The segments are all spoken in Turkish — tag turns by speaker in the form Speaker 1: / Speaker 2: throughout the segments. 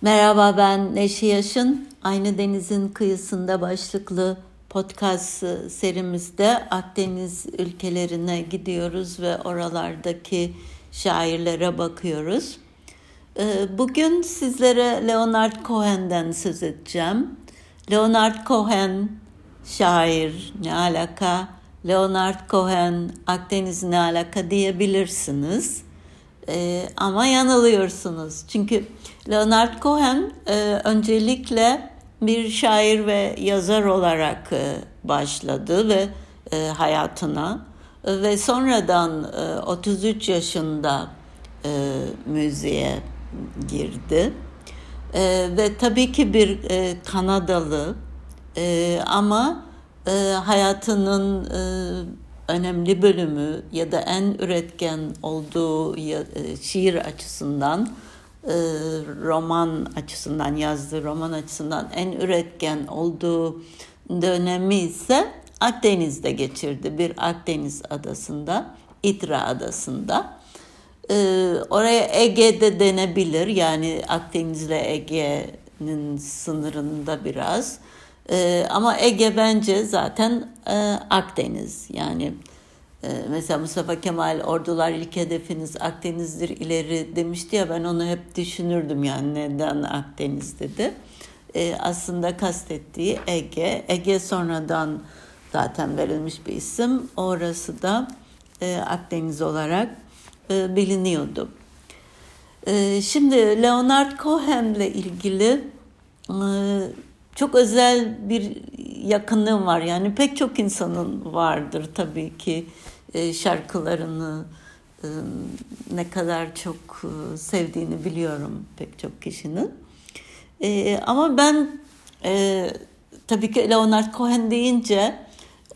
Speaker 1: Merhaba ben Neşe Yaşın. Aynı Deniz'in kıyısında başlıklı podcast serimizde Akdeniz ülkelerine gidiyoruz ve oralardaki şairlere bakıyoruz. Ee, bugün sizlere Leonard Cohen'den söz edeceğim. Leonard Cohen şair ne alaka? Leonard Cohen Akdeniz ne alaka diyebilirsiniz. Ee, ama yanılıyorsunuz. Çünkü Leonard Cohen e, öncelikle bir şair ve yazar olarak e, başladı ve e, hayatına ve sonradan e, 33 yaşında e, müziğe girdi. E, ve tabii ki bir e, Kanadalı e, ama e, hayatının e, önemli bölümü ya da en üretken olduğu e, şiir açısından e, roman açısından yazdığı roman açısından en üretken olduğu dönemi ise Akdeniz'de geçirdi. Bir Akdeniz adasında, İtra adasında. Ee, oraya Ege'de denebilir. Yani Akdeniz ile Ege'nin sınırında biraz. Ee, ama Ege bence zaten e, Akdeniz. Yani e, mesela Mustafa Kemal ordular ilk hedefiniz Akdeniz'dir ileri demişti ya ben onu hep düşünürdüm yani neden Akdeniz dedi. E, aslında kastettiği Ege. Ege sonradan zaten verilmiş bir isim. Orası da e, Akdeniz olarak e, biliniyordu. E, şimdi Leonard Cohen'le ilgili e, çok özel bir yakınlığım var. Yani pek çok insanın vardır tabii ki e, şarkılarını e, ne kadar çok e, sevdiğini biliyorum pek çok kişinin. Ama ben tabii ki Leonard Cohen deyince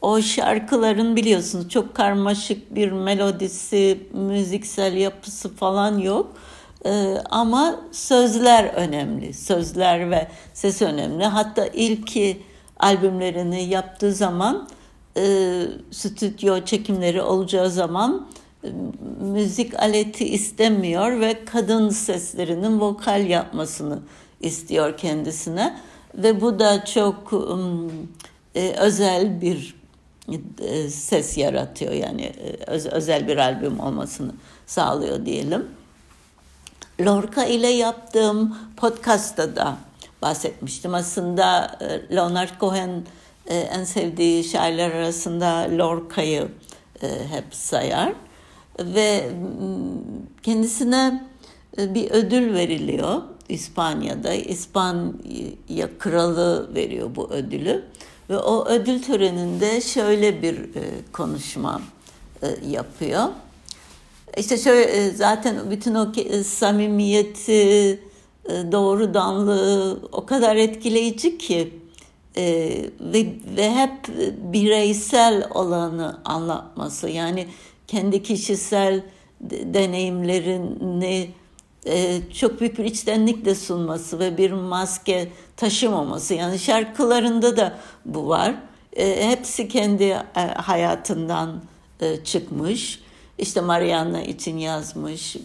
Speaker 1: o şarkıların biliyorsunuz çok karmaşık bir melodisi, müziksel yapısı falan yok. Ee, ama sözler önemli. Sözler ve ses önemli. Hatta ilk albümlerini yaptığı zaman e, stüdyo çekimleri olacağı zaman e, müzik aleti istemiyor ve kadın seslerinin vokal yapmasını istiyor kendisine ve bu da çok e, özel bir e, ses yaratıyor yani e, öz, özel bir albüm olmasını sağlıyor diyelim. Lorca ile yaptığım podcast'ta da bahsetmiştim. Aslında e, Leonard Cohen e, en sevdiği şairler arasında Lorca'yı e, hep sayar ve kendisine bir ödül veriliyor İspanya'da. İspanya kralı veriyor bu ödülü ve o ödül töreninde şöyle bir konuşma yapıyor. İşte şöyle zaten bütün o samimiyeti, doğrudanlığı o kadar etkileyici ki e, ve, ve hep bireysel olanı anlatması. Yani kendi kişisel deneyimlerini e, çok büyük bir içtenlikle sunması ve bir maske taşımaması. Yani şarkılarında da bu var. E, hepsi kendi e, hayatından e, çıkmış işte Mariana için yazmış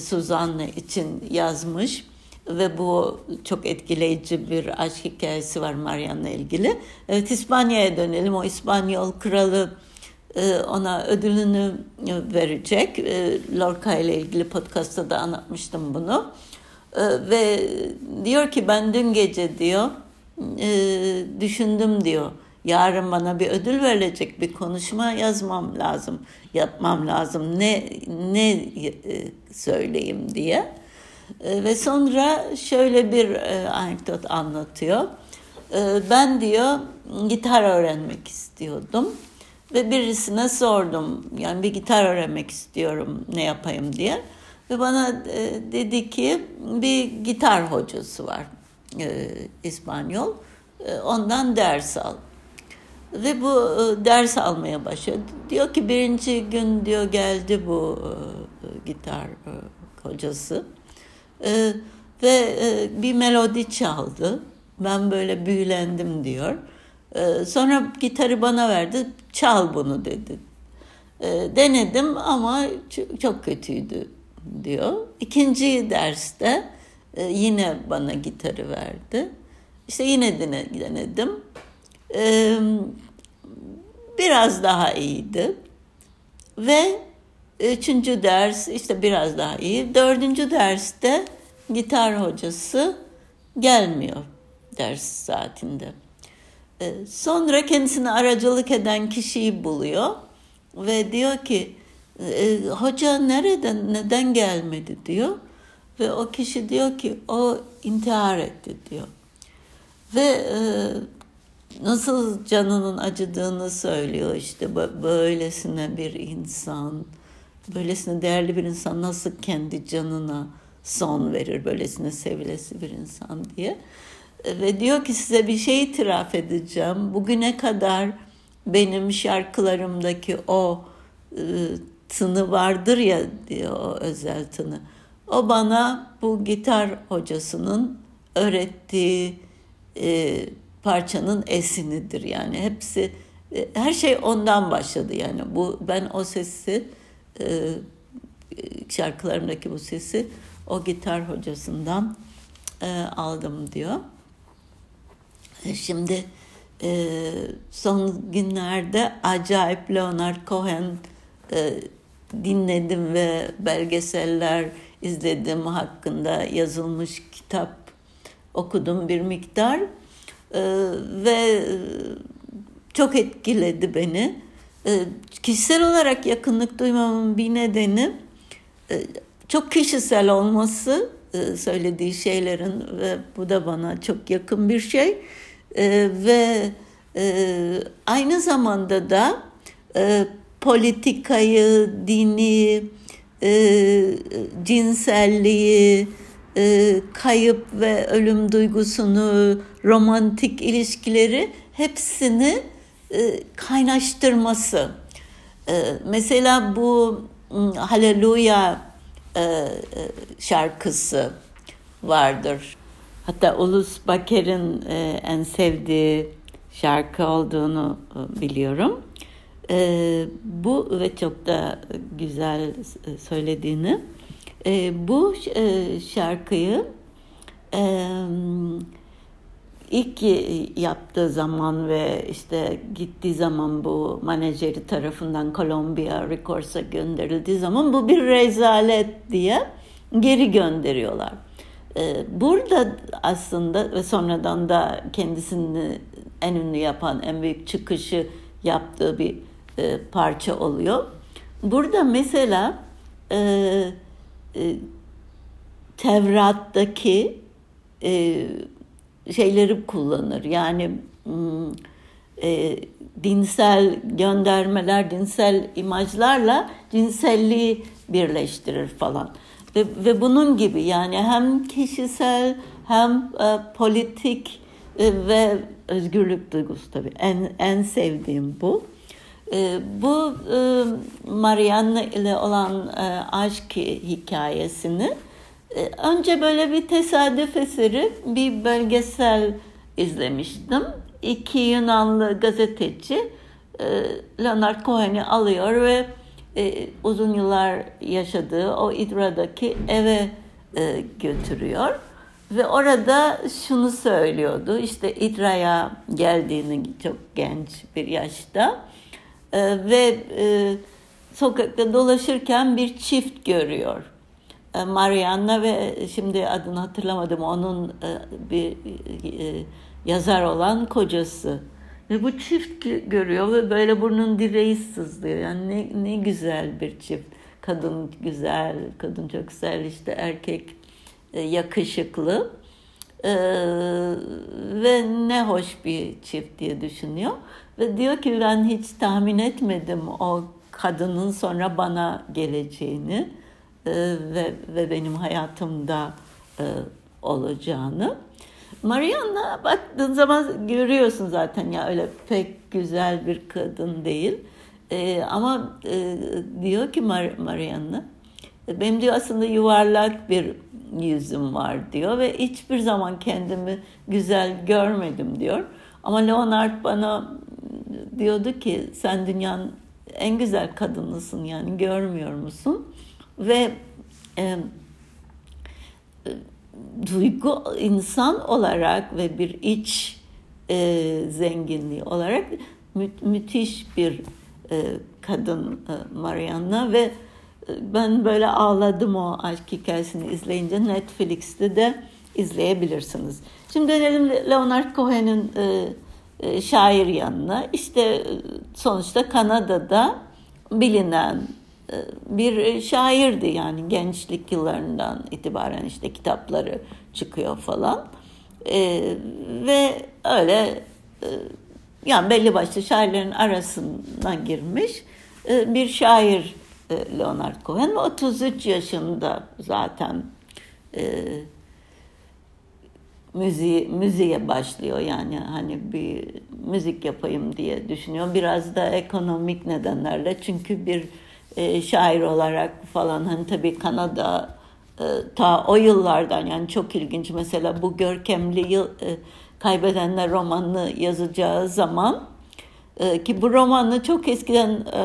Speaker 1: Suzanne için yazmış ve bu çok etkileyici bir aşk hikayesi var Marian'la ilgili. Evet İspanya'ya dönelim. O İspanyol kralı e, ona ödülünü verecek. E, Lorca ile ilgili podcast'ta da anlatmıştım bunu. E, ve diyor ki ben dün gece diyor düşündüm diyor. Yarın bana bir ödül verilecek bir konuşma yazmam lazım, yapmam lazım. Ne ne söyleyeyim diye. E, ve sonra şöyle bir e, anekdot anlatıyor. E, ben diyor gitar öğrenmek istiyordum ve birisine sordum yani bir gitar öğrenmek istiyorum ne yapayım diye. Ve bana e, dedi ki bir gitar hocası var e, İspanyol e, ondan ders al. Ve bu e, ders almaya başladı. Diyor ki birinci gün diyor geldi bu e, gitar e, hocası. E, ve bir melodi çaldı. Ben böyle büyülendim diyor. Sonra gitarı bana verdi. Çal bunu dedi. Denedim ama çok, kötüydü diyor. İkinci derste yine bana gitarı verdi. İşte yine denedim. Biraz daha iyiydi. Ve üçüncü ders işte biraz daha iyi. Dördüncü derste gitar hocası gelmiyor ders saatinde. E, sonra kendisine aracılık eden kişiyi buluyor ve diyor ki e, hoca nereden neden gelmedi diyor ve o kişi diyor ki o intihar etti diyor ve e, nasıl canının acıdığını söylüyor işte. Böylesine bir insan böylesine değerli bir insan nasıl kendi canına son verir? Böylesine sevilesi bir insan diye. Ve diyor ki size bir şey itiraf edeceğim. Bugüne kadar benim şarkılarımdaki o e, tını vardır ya diyor o özel tını. O bana bu gitar hocasının öğrettiği e, parçanın esinidir. Yani hepsi e, her şey ondan başladı yani. Bu ben o sesi e, şarkılarımdaki bu sesi o gitar hocasından e, aldım diyor. Şimdi son günlerde acayip Leonard Cohen dinledim ve belgeseller izledim hakkında yazılmış kitap okudum bir miktar ve çok etkiledi beni. E, kişisel olarak yakınlık duymamın bir nedeni e, çok kişisel olması e, söylediği şeylerin ve bu da bana çok yakın bir şey e, ve e, aynı zamanda da e, politikayı, dini, e, cinselliği, e, kayıp ve ölüm duygusunu, romantik ilişkileri hepsini e, kaynaştırması. E, mesela bu Haleluya e, e, şarkısı vardır. Hatta Ulus Baker'in e, en sevdiği şarkı olduğunu e, biliyorum. E, bu ve çok da güzel söylediğini. E, bu e, şarkıyı e, ilk yaptığı zaman ve işte gittiği zaman bu menajeri tarafından Columbia Records'a gönderildiği zaman bu bir rezalet diye geri gönderiyorlar. Ee, burada aslında ve sonradan da kendisini en ünlü yapan, en büyük çıkışı yaptığı bir e, parça oluyor. Burada mesela e, Tevrat'taki e, şeyleri kullanır. Yani hmm, e, dinsel göndermeler, dinsel imajlarla cinselliği birleştirir falan. Ve, ve bunun gibi yani hem kişisel hem e, politik e, ve özgürlük duygusu tabii en, en sevdiğim bu. E, bu e, Marianne ile olan e, aşk hikayesini e, önce böyle bir tesadüf eseri bir belgesel izlemiştim. İki Yunanlı gazeteci Leonard Cohen'i alıyor ve uzun yıllar yaşadığı o İdra'daki eve götürüyor. Ve orada şunu söylüyordu, işte İdra'ya geldiğini çok genç bir yaşta e, ve e, sokakta dolaşırken bir çift görüyor. E, Marianna ve şimdi adını hatırlamadım onun e, bir e, yazar olan kocası. Ve bu çift görüyor ve böyle burnun direği sızlıyor. Yani ne, ne güzel bir çift. Kadın güzel, kadın çok güzel işte erkek yakışıklı. Ee, ve ne hoş bir çift diye düşünüyor. Ve diyor ki ben hiç tahmin etmedim o kadının sonra bana geleceğini e, ve, ve benim hayatımda e, olacağını. Marianna baktığın zaman görüyorsun zaten ya öyle pek güzel bir kadın değil. E, ama e, diyor ki Mar Marianna, benim diyor aslında yuvarlak bir yüzüm var diyor ve hiçbir zaman kendimi güzel görmedim diyor. Ama Leonard bana diyordu ki sen dünyanın en güzel kadınısın yani görmüyor musun? Ve e, duygu insan olarak ve bir iç e, zenginliği olarak mü, müthiş bir e, kadın e, Mariana ve ben böyle ağladım o aşk hikayesini izleyince Netflix'te de izleyebilirsiniz. Şimdi dönelim Leonard Cohen'in e, e, şair yanına. İşte e, sonuçta Kanada'da bilinen e, bir şairdi yani gençlik yıllarından itibaren işte kitapları çıkıyor falan. E, ve öyle e, yani belli başlı şairlerin arasına girmiş e, bir şair Leonard Cohen 33 yaşında zaten e, müziği, müziğe başlıyor. Yani hani bir müzik yapayım diye düşünüyor. Biraz da ekonomik nedenlerle. Çünkü bir e, şair olarak falan hani tabii Kanada e, ta o yıllardan yani çok ilginç. Mesela bu görkemli yıl e, kaybedenler romanını yazacağı zaman e, ki bu romanı çok eskiden e,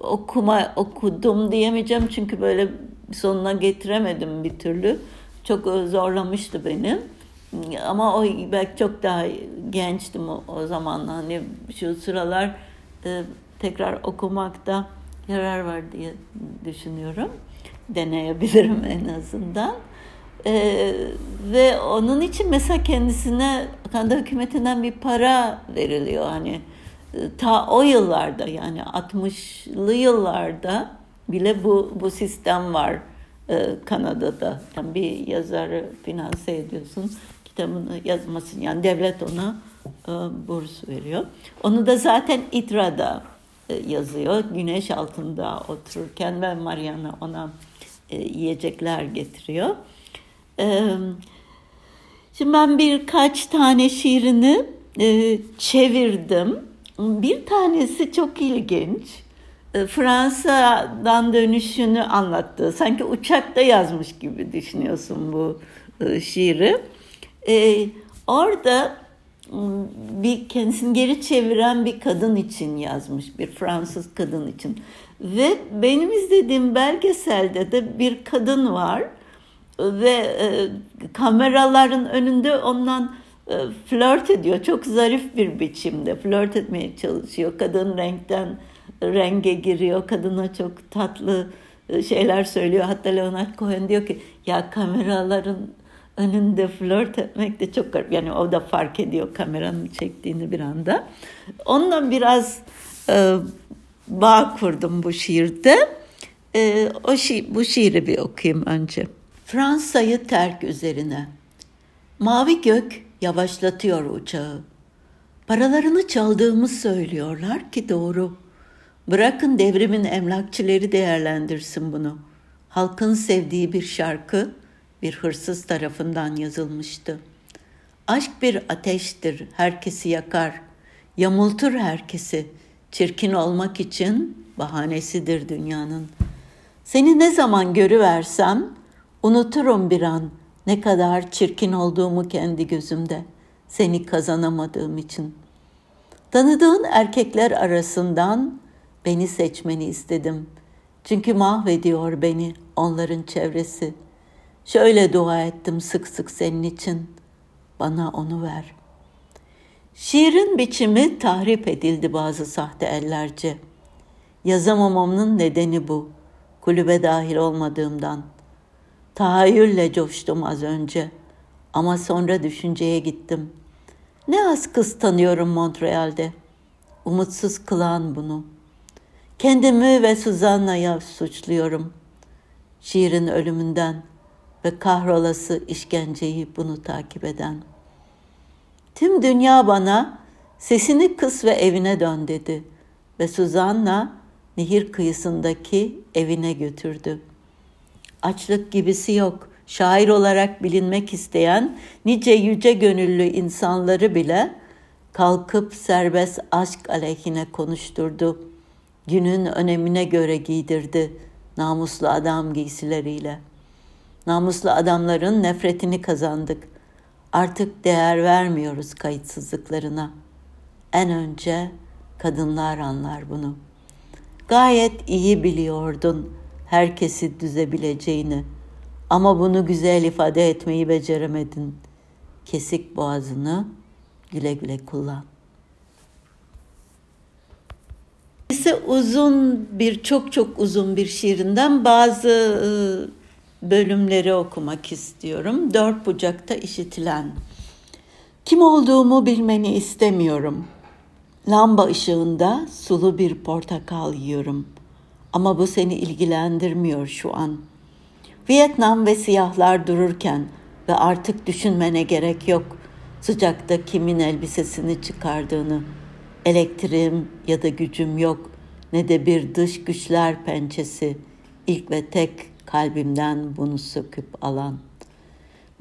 Speaker 1: okuma okudum diyemeyeceğim çünkü böyle sonuna getiremedim bir türlü. Çok zorlamıştı beni. Ama o belki çok daha gençtim o, o zaman. Hani şu sıralar e, tekrar okumakta yarar var diye düşünüyorum. Deneyebilirim en azından. Ee, ve onun için mesela kendisine Kanada hükümetinden bir para veriliyor. Hani ta o yıllarda yani 60'lı yıllarda bile bu bu sistem var e, Kanada'da. Yani bir yazarı finanse ediyorsun kitabını yazmasın yani devlet ona e, burs veriyor. Onu da zaten İTRA'da e, yazıyor. Güneş altında otururken ve Mariana ona e, yiyecekler getiriyor. E, şimdi ben birkaç tane şiirini e, çevirdim. Bir tanesi çok ilginç. E, Fransa'dan dönüşünü anlattı. Sanki uçakta yazmış gibi düşünüyorsun bu e, şiiri. E, orada bir kendisini geri çeviren bir kadın için yazmış, bir Fransız kadın için. Ve benim izlediğim belgeselde de bir kadın var ve kameraların önünde ondan flört ediyor. Çok zarif bir biçimde flört etmeye çalışıyor. Kadın renkten renge giriyor. Kadına çok tatlı e, şeyler söylüyor. Hatta Leonard Cohen diyor ki ya kameraların önünde flört etmek de çok garip. Yani o da fark ediyor kameranın çektiğini bir anda. Onunla biraz e, bağ kurdum bu şiirde. E, o şi bu şiiri bir okuyayım önce. Fransa'yı terk üzerine. Mavi gök yavaşlatıyor uçağı. Paralarını çaldığımı söylüyorlar ki doğru. Bırakın devrimin emlakçileri değerlendirsin bunu. Halkın sevdiği bir şarkı bir hırsız tarafından yazılmıştı. Aşk bir ateştir, herkesi yakar, yamultur herkesi. Çirkin olmak için bahanesidir dünyanın. Seni ne zaman görüversem unuturum bir an ne kadar çirkin olduğumu kendi gözümde. Seni kazanamadığım için. Tanıdığın erkekler arasından beni seçmeni istedim. Çünkü mahvediyor beni onların çevresi.'' Şöyle dua ettim sık sık senin için. Bana onu ver. Şiirin biçimi tahrip edildi bazı sahte ellerce. Yazamamamın nedeni bu. Kulübe dahil olmadığımdan. Tahayyülle coştum az önce. Ama sonra düşünceye gittim. Ne az kız tanıyorum Montreal'de. Umutsuz kılan bunu. Kendimi ve Suzanna'ya suçluyorum. Şiirin ölümünden ve kahrolası işkenceyi bunu takip eden. Tüm dünya bana sesini kıs ve evine dön dedi ve Suzanna nehir kıyısındaki evine götürdü. Açlık gibisi yok. Şair olarak bilinmek isteyen nice yüce gönüllü insanları bile kalkıp serbest aşk aleyhine konuşturdu. Günün önemine göre giydirdi namuslu adam giysileriyle.'' Namuslu adamların nefretini kazandık. Artık değer vermiyoruz kayıtsızlıklarına. En önce kadınlar anlar bunu. Gayet iyi biliyordun herkesi düzebileceğini. Ama bunu güzel ifade etmeyi beceremedin. Kesik boğazını güle güle kullan. Ise uzun bir çok çok uzun bir şiirinden bazı e, bölümleri okumak istiyorum. Dört bucakta işitilen. Kim olduğumu bilmeni istemiyorum. Lamba ışığında sulu bir portakal yiyorum. Ama bu seni ilgilendirmiyor şu an. Vietnam ve siyahlar dururken ve artık düşünmene gerek yok. Sıcakta kimin elbisesini çıkardığını. Elektriğim ya da gücüm yok. Ne de bir dış güçler pençesi. İlk ve tek kalbimden bunu söküp alan.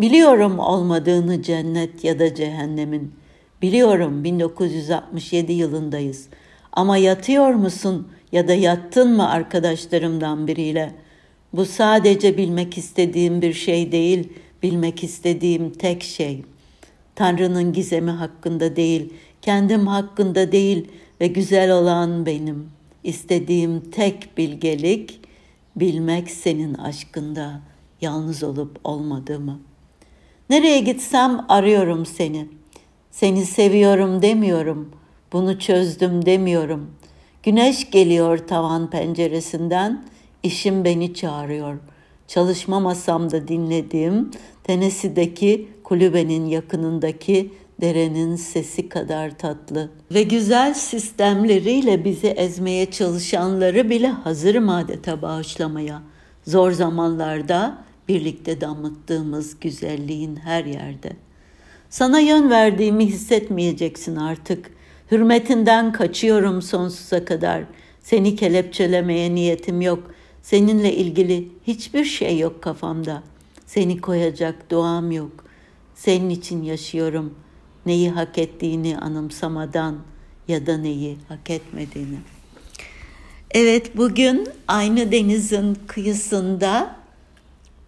Speaker 1: Biliyorum olmadığını cennet ya da cehennemin. Biliyorum 1967 yılındayız. Ama yatıyor musun ya da yattın mı arkadaşlarımdan biriyle? Bu sadece bilmek istediğim bir şey değil, bilmek istediğim tek şey. Tanrı'nın gizemi hakkında değil, kendim hakkında değil ve güzel olan benim. İstediğim tek bilgelik, bilmek senin aşkında, yalnız olup olmadığımı. Nereye gitsem arıyorum seni. Seni seviyorum demiyorum. Bunu çözdüm demiyorum. Güneş geliyor tavan penceresinden. İşim beni çağırıyor. Çalışma masamda dinlediğim Tennessee'deki kulübenin yakınındaki derenin sesi kadar tatlı ve güzel sistemleriyle bizi ezmeye çalışanları bile hazırım adeta bağışlamaya. Zor zamanlarda birlikte damıttığımız güzelliğin her yerde. Sana yön verdiğimi hissetmeyeceksin artık. Hürmetinden kaçıyorum sonsuza kadar. Seni kelepçelemeye niyetim yok. Seninle ilgili hiçbir şey yok kafamda. Seni koyacak duam yok. Senin için yaşıyorum. Neyi hak ettiğini anımsamadan ya da neyi hak etmediğini. Evet bugün aynı denizin kıyısında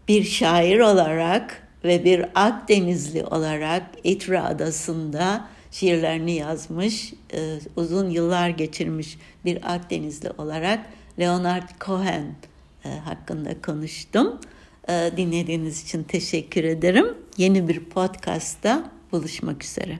Speaker 1: bir şair olarak ve bir Akdenizli olarak İtra Adası'nda şiirlerini yazmış, e, uzun yıllar geçirmiş bir Akdenizli olarak Leonard Cohen e, hakkında konuştum. E, dinlediğiniz için teşekkür ederim. Yeni bir podcast'ta buluşmak üzere.